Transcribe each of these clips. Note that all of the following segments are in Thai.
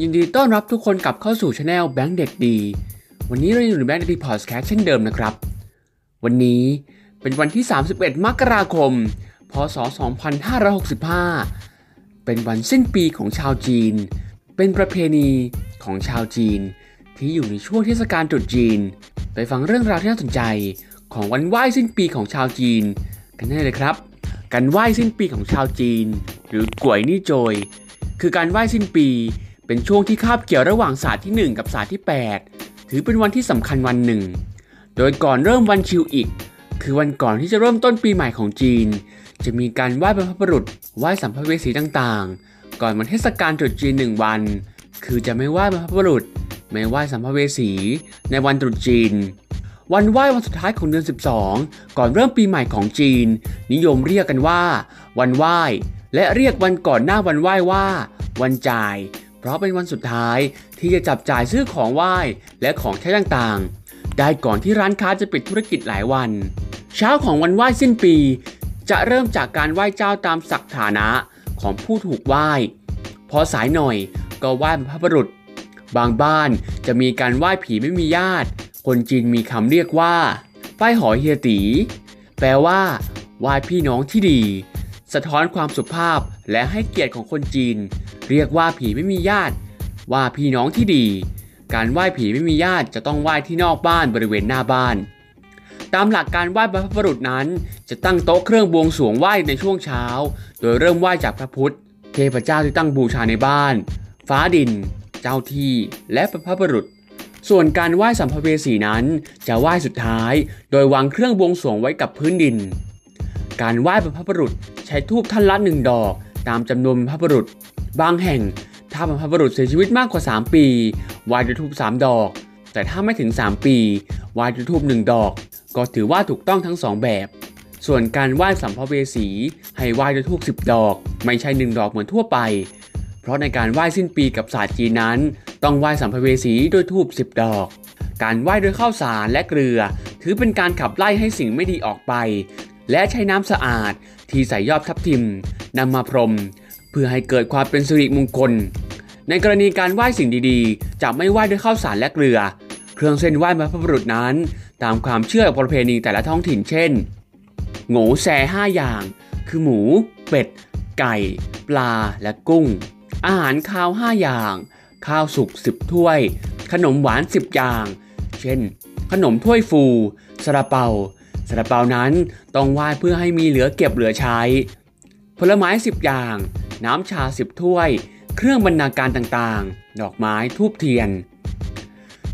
ยินดีต้อนรับทุกคนกลับเข้าสู่ช anel แบงค์เด็กดี วันนี้เราอยู่ในแบงค์เด็กดีพอดแคสต์เช่นเดิมนะครับ วันนี้เป็นวันที่ 31 มกราคม พศ 2565 เป็นวันสิ้นปีของชาวจีน เป็นประเพณีของชาวจีน ที่อยู่ในช่วงเทศกาลตรุษจีน ไปฟังเรื่องราวที่น่าสนใจของวันไหว้สิ้นปีของชาวจีน กันได้เลยครับ การไหว้สิ้นปีของชาวจีน หรือกวยนี่โจย คือการไหว้สิ้นปี เป็นช่วงที่คาบเกี่ยวระหว่างศาสตร์ที่ 1 กับศาสตร์ที่ 8 ถือเป็นวันที่สำคัญวันหนึ่ง โดยก่อนเริ่มวันชิวอีก คือวันก่อนที่จะเริ่มต้นปีใหม่ของจีน จะมีการไหว้บรรพบุรุษไหว้สัมภเวสีต่างๆ ก่อนวันเทศกาลตรุษจีนหนึ่งวัน คือจะไม่ไหว้บรรพบุรุษ ไม่ไหว้สัมภเวสีในวันตรุษจีน วันไหว้วันสุดท้ายของเดือน 12 ก่อนเริ่มปีใหม่ของจีน นิยมเรียกกันว่า วันไหว้ และเรียกวันก่อนหน้าวันไหว้ว่า วันจ่าย เพราะเป็นวันสุดท้ายที่จะจับจ่ายซื้อของไหว้และของใช้ต่างๆ ได้ก่อนที่ร้านค้าจะปิดธุรกิจหลายวัน เช้าของวันไหว้สิ้นปี จะเริ่มจากการไหว้เจ้าตามศักดิ์ฐานะของผู้ถูกไหว้ พอสายหน่อยก็ไหว้บรรพบุรุษ บางบ้านจะมีการไหว้ผีไม่มีญาติ คนจีนมีคำเรียกว่าป้ายหอเฮียตี แปลว่าไหว้พี่น้องที่ดี สะท้อนความสุภาพและให้เกียรติของคนจีน เรียกว่าผีไม่มีญาติ ว่าพี่น้องที่ดี การไหว้ผีไม่มีญาติจะต้องไหว้ที่นอกบ้านบริเวณหน้าบ้าน ตามหลักการไหว้บรรพบุรุษนั้น จะตั้งโต๊ะเครื่องบวงสรวงไหว้ในช่วงเช้า โดยเริ่มไหว้จากพระพุทธ เทพเจ้าที่ตั้งบูชาในบ้าน ฟ้าดิน เจ้าที่ และบรรพบุรุษส่วนการไหว้สัมภเวสีนั้นจะไหว้สุดท้าย โดยวางเครื่องบวงสรวงไว้กับพื้นดิน การไหว้บรรพบุรุษใช้ทูบท่านละหนึ่งดอก ตามจำนวนบรรพบุรุษ บางแห่งถ้าบรรพบุรุษเสียชีวิตมากกว่า 3 ปีไหว้ด้วยทูบ3 ดอก แต่ถ้าไม่ถึง 3 ปีไหว้ด้วยทูบ1 ดอก ก็ถือว่าถูกต้องทั้ง 2 แบบ ส่วนการไหว้สัมภเวสีให้ไหว้ด้วยทูบ10 ดอก ไม่ใช่ 1 ดอกเหมือนทั่วไป เพราะในการไหว้สิ้นปีกับศาสตร์จีนนั้น ต้องไหว้สัมภเวสีด้วยทูบ10 ดอก การไหว้ด้วยข้าวสารและเกลือ ถือเป็นการขับไล่ให้สิ่งไม่ดีออกไป และใช้น้ำสะอาด ที่ใส่ยอดทับทิมนำมาพรม เพื่อให้เกิดความเป็นสิริมงคล ในกรณีการไหว้สิ่งดีๆ จะไม่ไหว้ด้วยข้าวสารและเกลือ เครื่องเส้นไหว้บรรพบุรุษนั้น ตามความเชื่อประเพณีแต่ละท้องถิ่นเช่นโง่แซ่ห้าอย่าง คือหมู เป็ด ไก่ ปลาและกุ้ง อาหารคาว5อย่าง ข้าวสุก10ถ้วย ขนมหวาน10อย่าง เช่น ขนมถ้วยฟูซาลาเปาซาลาเปานั้นต้องไหว้เพื่อให้มีเหลือเก็บเหลือใช้ ผลไม้10อย่าง น้ำชา10ถ้วย เครื่องบรรณาการต่างๆ ดอกไม้ทูบเทียน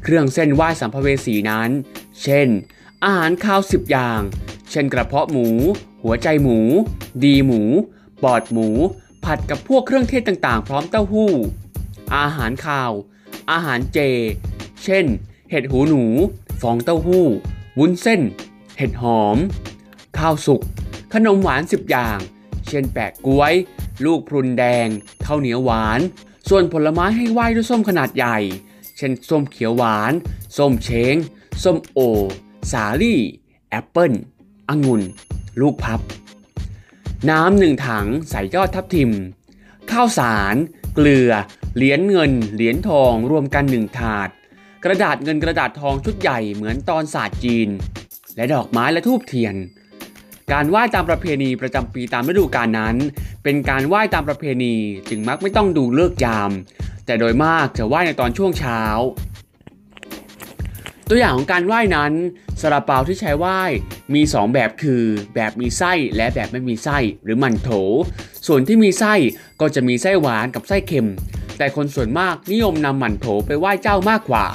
เครื่องเส้นไหว้สัมภเวสีนั้น เช่น อาหารข้าว10อย่าง เช่นกระเพาะหมู หัวใจหมู ดีหมู ปอดหมู ผัดกับพวกเครื่องเทศต่างๆ พร้อมเต้าหู้ อาหารข้าว อาหารเจ เช่น เห็ดหูหนู ฟองเต้าหู้ วุ้นเส้น เห็ดหอม ข้าวสุกขนมหวาน10อย่าง เช่นแปะกล้วย ลูกพรุนแดงข้าวเหนียวหวาน ส่วนผลไม้ให้ไหว้ด้วยส้มขนาดใหญ่ เช่นส้มเขียวหวาน ส้มเช้ง ส้มโอ สาลี่ แอปเปิ้ลองุ่น ลูกพับ น้ำหนึ่งถังใส่ยอดทับทิม ข้าวสาร เกลือ เหรียญเงิน เหรียญทองรวมกันหนึ่งถาด กระดาษเงินกระดาษทองชุดใหญ่เหมือนตอนศาสตร์จีน และดอกไม้และทูบเทียนการไหว้ตามประเพณีประจำปีตามฤดูกาลนั้น เป็นการไหว้ตามประเพณีจึงมักไม่ต้องดูเลิกยาม แต่โดยมากจะไหว้ในตอนช่วงเช้า ตัวอย่างของการไหว้นั้นซาลาเปาที่ใช้ไหว้มี 2 แบบคือ แบบมีไส้และแบบไม่มีไส้หรือมันโถ ส่วนที่มีไส้ก็จะมีไส้หวานกับไส้เค็ม แต่คนส่วนมากนิยมนำมันโถไปไหว้เจ้ามากกว่า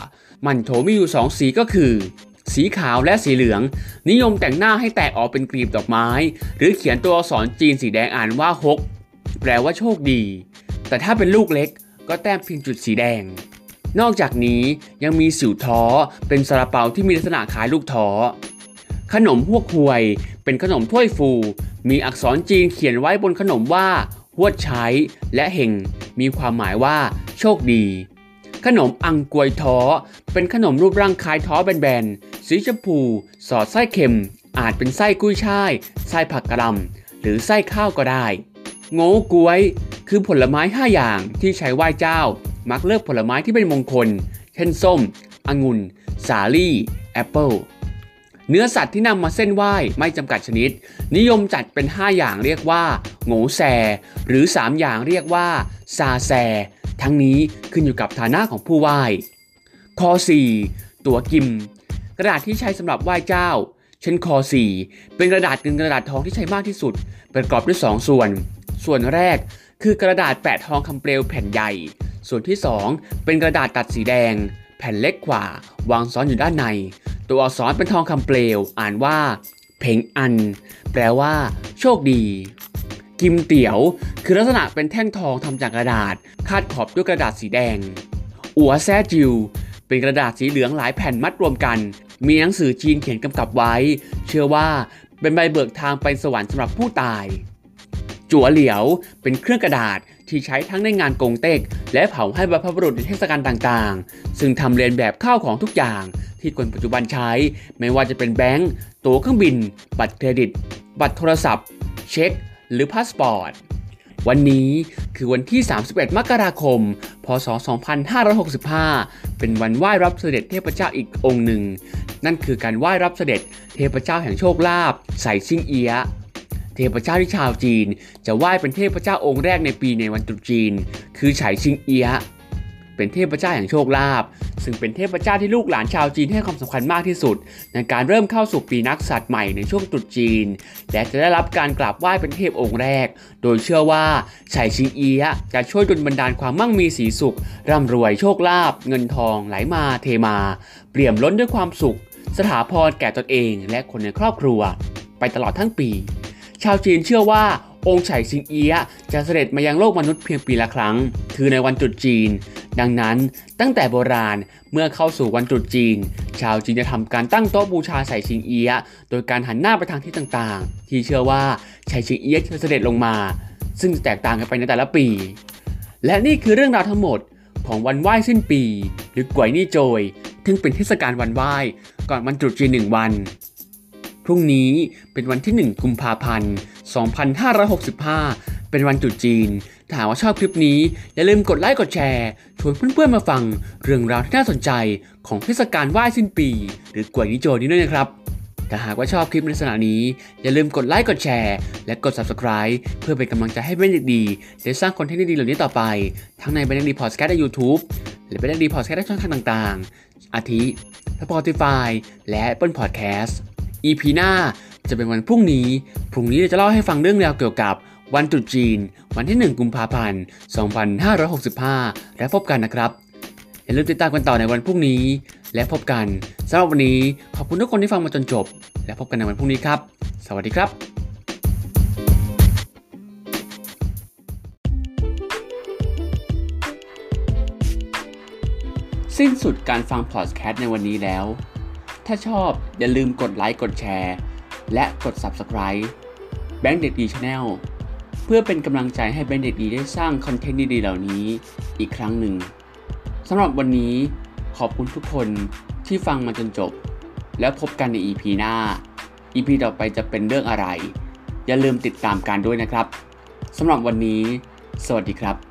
มันโถมีอยู่ 2 สีก็คือ สีขาวและสีเหลือง นิยมแต่งหน้าให้แตกออกเป็นกลีบดอกไม้ หรือเขียนตัวอักษรจีนสีแดงอ่านว่าฮกแปลว่าโชคดี แต่ถ้าเป็นลูกเล็กก็แต้มเพียงจุดสีแดง นอกจากนี้ยังมีสิวท้อเป็นซาลาเปาที่มีลักษณะคล้ายลูกท้อขนมพวกหวย เป็นขนมถ้วยฟู มีอักษรจีนเขียนไว้บนขนมว่าหวดใช้และเฮงมีความหมายว่า โชคดี ขนมอังกวยท้อ เป็นขนมรูปร่างคล้ายท้อแบนๆ สีชมพู สอดไส้เค็ม อาจเป็นไส้กุ้ยช่าย ไส้ผักกะหล่ำหรือไส้ข้าวก็ได้ โหงวก้วย คือผลไม้ 5 อย่างที่ใช้ไหว้เจ้า มักเลือกผลไม้ที่เป็นมงคล เช่นส้ม องุ่น สาลี่ แอปเปิลเนื้อสัตว์ที่นำมาเซ่นไหว้ไม่จำกัดชนิด นิยมจัดเป็น 5 อย่างเรียกว่าโง่แซ หรือ 3 อย่างเรียกว่า ซาแซ ทั้งนี้ขึ้นอยู่กับฐานะของผู้ไหว้ข้อ4ตัวกิม กระดาษที่ใช้สำหรับไหว้เจ้า เช่นข้อ4เป็นกระดาษเงินกระดาษทองที่ใช้มากที่สุด ประกอบด้วย 2 ส่วน ส่วนแรกคือกระดาษแปะทองคำเปลวแผ่นใหญ่ ส่วนที่ 2 เป็นกระดาษตัดสีแดง แผ่นเล็กกว่า วางซ้อนอยู่ด้านใน ตัวอักษรเป็นทองคำเปลว อ่านว่า เพ่งอัน แปลว่า โชคดีกิมเตี๋ยว คือลักษณะเป็นแท่งทองทำจากกระดาษ คาดขอบด้วยกระดาษสีแดง อัวแซจิว เป็นกระดาษสีเหลืองหลายแผ่นมัดรวมกัน มีหนังสือจีนเขียนกำกับไว้ เชื่อว่าเป็นใบเบิกทางไปสวรรค์สำหรับผู้ตายจั่วเหลียวเป็นเครื่องกระดาษที่ใช้ทั้งในงานกงเต็ก และเผาให้บรรพบุรุษในเทศกาลต่างๆ ซึ่งทำเรียนแบบข้าวของทุกอย่าง ที่คนปัจจุบันใช้ ไม่ว่าจะเป็นแบงก์ตั๋วเครื่องบิน บัตรเครดิต บัตรโทรศัพท์ เช็ค หรือพาสปอร์ต วันนี้คือวันที่ 31 มกราคม พศ 2565 เป็นวันไหว้รับเสด็จเทพเจ้าอีกองค์หนึ่ง นั่นคือการไหว้รับเสด็จเทพเจ้าแห่งโชคลาภไฉ่ซิงเอี๊ยะเทพเจ้าที่ชาวจีน จะไหว้เป็นเทพเจ้าองค์แรกในปีในวันตรุษจีน คือไฉ่ซิงเอี๊ยะเป็นเทพเจ้าแห่งโชคลาภซึ่งเป็นเทพเจ้าที่ลูกหลานชาวจีนให้ความสำคัญมากที่สุด ในการเริ่มเข้าสู่ปีนักษัตริย์ใหม่ในช่วงตรุษจีน และจะได้รับการกราบไหว้เป็นเทพองค์แรก โดยเชื่อว่าไฉชิงเอียะจะช่วยดลบันดาลความมั่งมีสีสุขร่ำรวยโชคลาภเงินทองไหลมาเทมา เปี่ยมล้นด้วยความสุข สถาพรแก่ตนเองและคนในครอบครัว ไปตลอดทั้งปี ชาวจีนเชื่อว่าองค์ไฉซิงเอียะจะเสด็จมายังโลกมนุษย์เพียงปีละครั้ง คือในวันตรุษจีน ดังนั้นตั้งแต่โบราณเมื่อเข้าสู่วันตรุษจีน ชาวจีนจะทำการตั้งโต๊ะบูชาไฉซิงเอียะโดยการหันหน้าไปทางทิศต่างๆ ที่เชื่อว่าไฉซิงเอียะจะเสด็จลงมา ซึ่งแตกต่างกันไปในแต่ละปี และนี่คือเรื่องราวทั้งหมดของวันไหว้สิ้นปี หรือกวยนี่โจยซึ่งเป็นเทศกาลวันไหว้ ก่อนวันตรุษจีนหนึ่งวัน พรุ่งนี้เป็นวันที่ 1 กุมภาพันธ์ 2565 เป็นวันตรุษจีน ถ้าหากว่าชอบคลิปนี้ อย่าลืมกดไลค์กดแชร์ ชวนเพื่อนๆมาฟังเรื่องราวที่น่าสนใจของเทศกาลไหว้สิ้นปี หรือกวยนิโจนี้ด้วยนะครับถ้าหากว่าชอบคลิปในลักษณะนี้ อย่าลืมกดไลค์กดแชร์ และกด Subscribe เพื่อเป็นกำลังใจให้เบนเด็กดีได้สร้างคอนเทนต์ดีๆเหล่านี้ต่อไป ทั้งในเบนเด็กดีพอดแคสต์ใน YouTube และเบนเด็กดีพอดแคสต์ในช่องทางต่างๆ อาทิ Spotify และ Apple Podcast EP หน้าจะเป็นวันพรุ่งนี้ พรุ่งนี้จะเล่าให้ฟังเรื่องราวเกี่ยวกับวันตรุษจีน วันที่ 1 กุมภาพันธ์ 2565 และพบกันนะครับ อย่าลืมติดตามกันต่อในวันพรุ่งนี้ และพบกันสำหรับวันนี้ขอบคุณทุกคนที่ฟังมาจนจบ และพบกันในวันพรุ่งนี้ครับ สวัสดีครับ สิ้นสุดการฟังพอดแคสต์ในวันนี้แล้ว ถ้าชอบอย่าลืมกดไลค์กดแชร์ และกด Subscribe แบงค์เด็กดี Channel เพื่อเป็นกำลังใจให้แบงค์เด็กดีได้สร้างคอนเทนต์ดีๆเหล่านี้อีกครั้งหนึ่งสำหรับวันนี้ขอบคุณทุกคนที่ฟังมาจนจบ แล้วพบกันใน EP หน้า EP ต่อไปจะเป็นเรื่องอะไร อย่าลืมติดตามกันด้วยนะครับสำหรับวันนี้ สวัสดีครับ